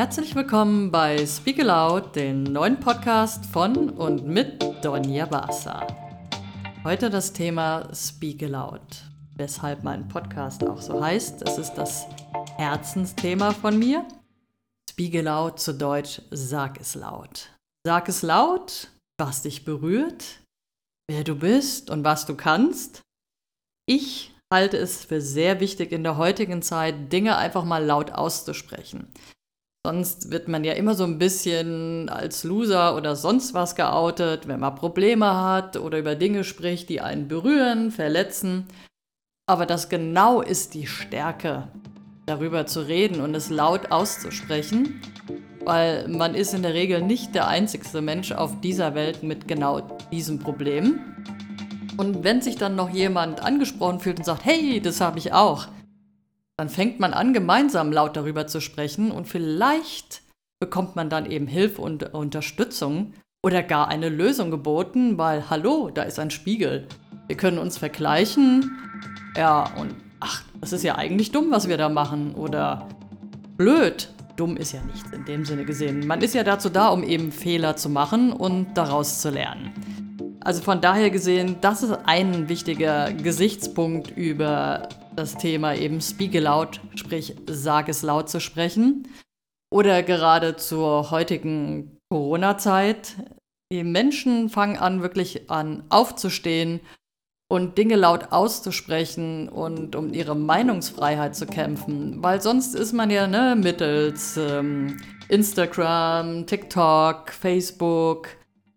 Herzlich willkommen bei Speak Aloud, den neuen Podcast von und mit Donja Basa. Heute das Thema Speak Aloud, weshalb mein Podcast auch so heißt. Es ist das Herzensthema von mir. Speak Aloud zu Deutsch, sag es laut. Sag es laut, was dich berührt, wer du bist und was du kannst. Ich halte es für sehr wichtig in der heutigen Zeit, Dinge einfach mal laut auszusprechen. Sonst wird man ja immer so ein bisschen als Loser oder sonst was geoutet, wenn man Probleme hat oder über Dinge spricht, die einen berühren, verletzen. Aber das genau ist die Stärke, darüber zu reden und es laut auszusprechen, weil man ist in der Regel nicht der einzigste Mensch auf dieser Welt mit genau diesem Problem. Und wenn sich dann noch jemand angesprochen fühlt und sagt, hey, das habe ich auch, dann fängt man an, gemeinsam laut darüber zu sprechen und vielleicht bekommt man dann eben Hilfe und Unterstützung oder gar eine Lösung geboten, weil hallo, da ist ein Spiegel. Wir können uns vergleichen. Ja, und ach, das ist ja eigentlich dumm, was wir da machen. Oder blöd. Dumm ist ja nichts in dem Sinne gesehen. Man ist ja dazu da, um eben Fehler zu machen und daraus zu lernen. Also von daher gesehen, das ist ein wichtiger Gesichtspunkt über das Thema eben Speak Aloud, sprich sag es laut zu sprechen. Oder gerade zur heutigen Corona-Zeit. Die Menschen fangen an, wirklich an aufzustehen und Dinge laut auszusprechen und um ihre Meinungsfreiheit zu kämpfen. Weil sonst ist man ja ne, mittels ähm, Instagram, TikTok, Facebook,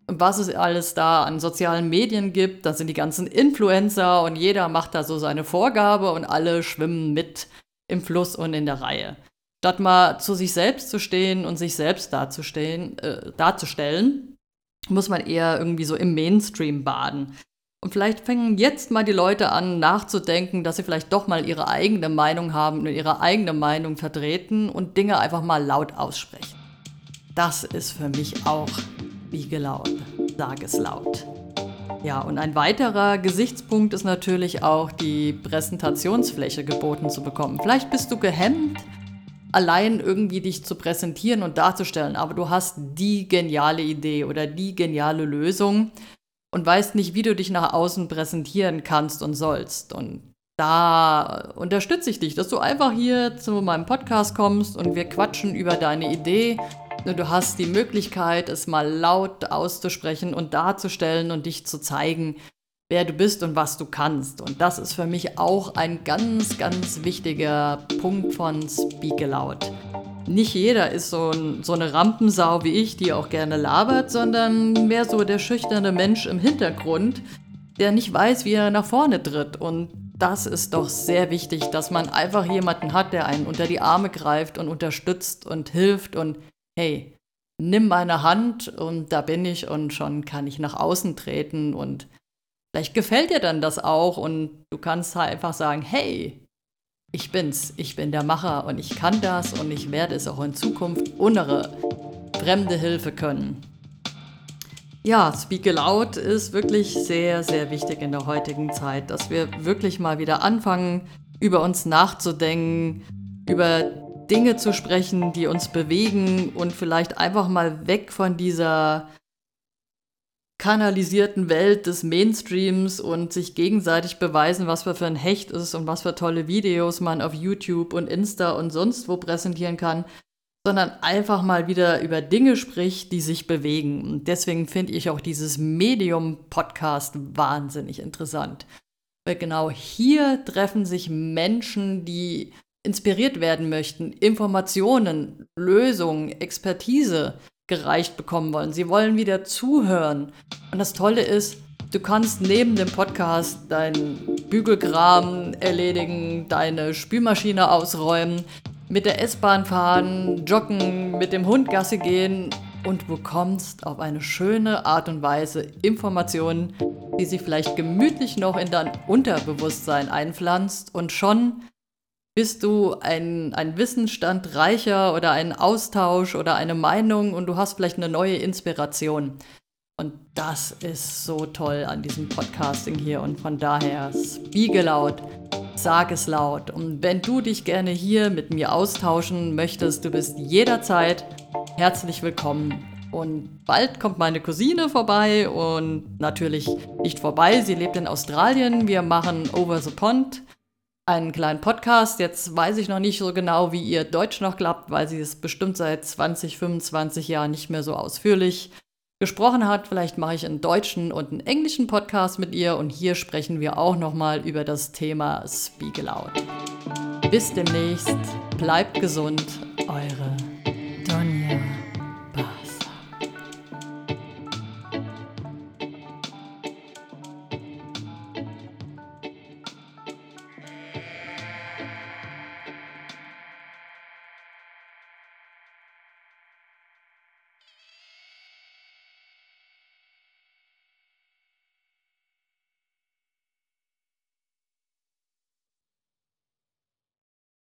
was es alles da an sozialen Medien gibt. Da sind die ganzen Influencer und jeder macht da so seine Vorgabe und alle schwimmen mit im Fluss und in der Reihe. Statt mal zu sich selbst zu stehen und sich selbst darzustellen, äh, darzustellen, muss man eher irgendwie so im Mainstream baden. Und vielleicht fangen jetzt mal die Leute an nachzudenken, dass sie vielleicht doch mal ihre eigene Meinung haben und ihre eigene Meinung vertreten und Dinge einfach mal laut aussprechen. Das ist für mich auch Biege laut, sag es laut. Ja, und ein weiterer Gesichtspunkt ist natürlich auch die Präsentationsfläche geboten zu bekommen. Vielleicht bist du gehemmt, allein irgendwie dich zu präsentieren und darzustellen, aber du hast die geniale Idee oder die geniale Lösung und weißt nicht, wie du dich nach außen präsentieren kannst und sollst. Und da unterstütze ich dich, dass du einfach hier zu meinem Podcast kommst und wir quatschen über deine Idee Du hast die Möglichkeit, es mal laut auszusprechen und darzustellen und dich zu zeigen, wer du bist und was du kannst. Und das ist für mich auch ein ganz, ganz wichtiger Punkt von Speak Aloud. Nicht jeder ist so, ein, so eine Rampensau wie ich, die auch gerne labert, sondern mehr so der schüchterne Mensch im Hintergrund, der nicht weiß, wie er nach vorne tritt. Und das ist doch sehr wichtig, dass man einfach jemanden hat, der einen unter die Arme greift und unterstützt und hilft und hey, nimm meine Hand und da bin ich und schon kann ich nach außen treten und vielleicht gefällt dir dann das auch und du kannst halt einfach sagen, hey, ich bin's, ich bin der Macher und ich kann das und ich werde es auch in Zukunft ohne fremde Hilfe können. Ja, Speak Aloud ist wirklich sehr, sehr wichtig in der heutigen Zeit, dass wir wirklich mal wieder anfangen, über uns nachzudenken, über Dinge zu sprechen, die uns bewegen und vielleicht einfach mal weg von dieser kanalisierten Welt des Mainstreams und sich gegenseitig beweisen, was für ein Hecht ist und was für tolle Videos man auf YouTube und Insta und sonst wo präsentieren kann, sondern einfach mal wieder über Dinge spricht, die sich bewegen. Und deswegen finde ich auch dieses Medium-Podcast wahnsinnig interessant. Weil genau hier treffen sich Menschen, die inspiriert werden möchten, Informationen, Lösungen, Expertise gereicht bekommen wollen. Sie wollen wieder zuhören. Und das Tolle ist, du kannst neben dem Podcast deinen Bügelkram erledigen, deine Spülmaschine ausräumen, mit der S-Bahn fahren, joggen, mit dem Hund Gasse gehen und bekommst auf eine schöne Art und Weise Informationen, die sich vielleicht gemütlich noch in dein Unterbewusstsein einpflanzt und schon bist du ein, ein Wissensstand reicher oder ein Austausch oder eine Meinung und du hast vielleicht eine neue Inspiration. Und das ist so toll an diesem Podcasting hier. Und von daher, Spiegelaut, sag es laut. Und wenn du dich gerne hier mit mir austauschen möchtest, du bist jederzeit herzlich willkommen. Und bald kommt meine Cousine vorbei und natürlich nicht vorbei, sie lebt in Australien. Wir machen Over the Pond einen kleinen Podcast. Jetzt weiß ich noch nicht so genau, wie ihr Deutsch noch klappt, weil sie es bestimmt seit 20, 25 Jahren nicht mehr so ausführlich gesprochen hat. Vielleicht mache ich einen deutschen und einen englischen Podcast mit ihr und hier sprechen wir auch nochmal über das Thema Speak Aloud. Bis demnächst, bleibt gesund, eure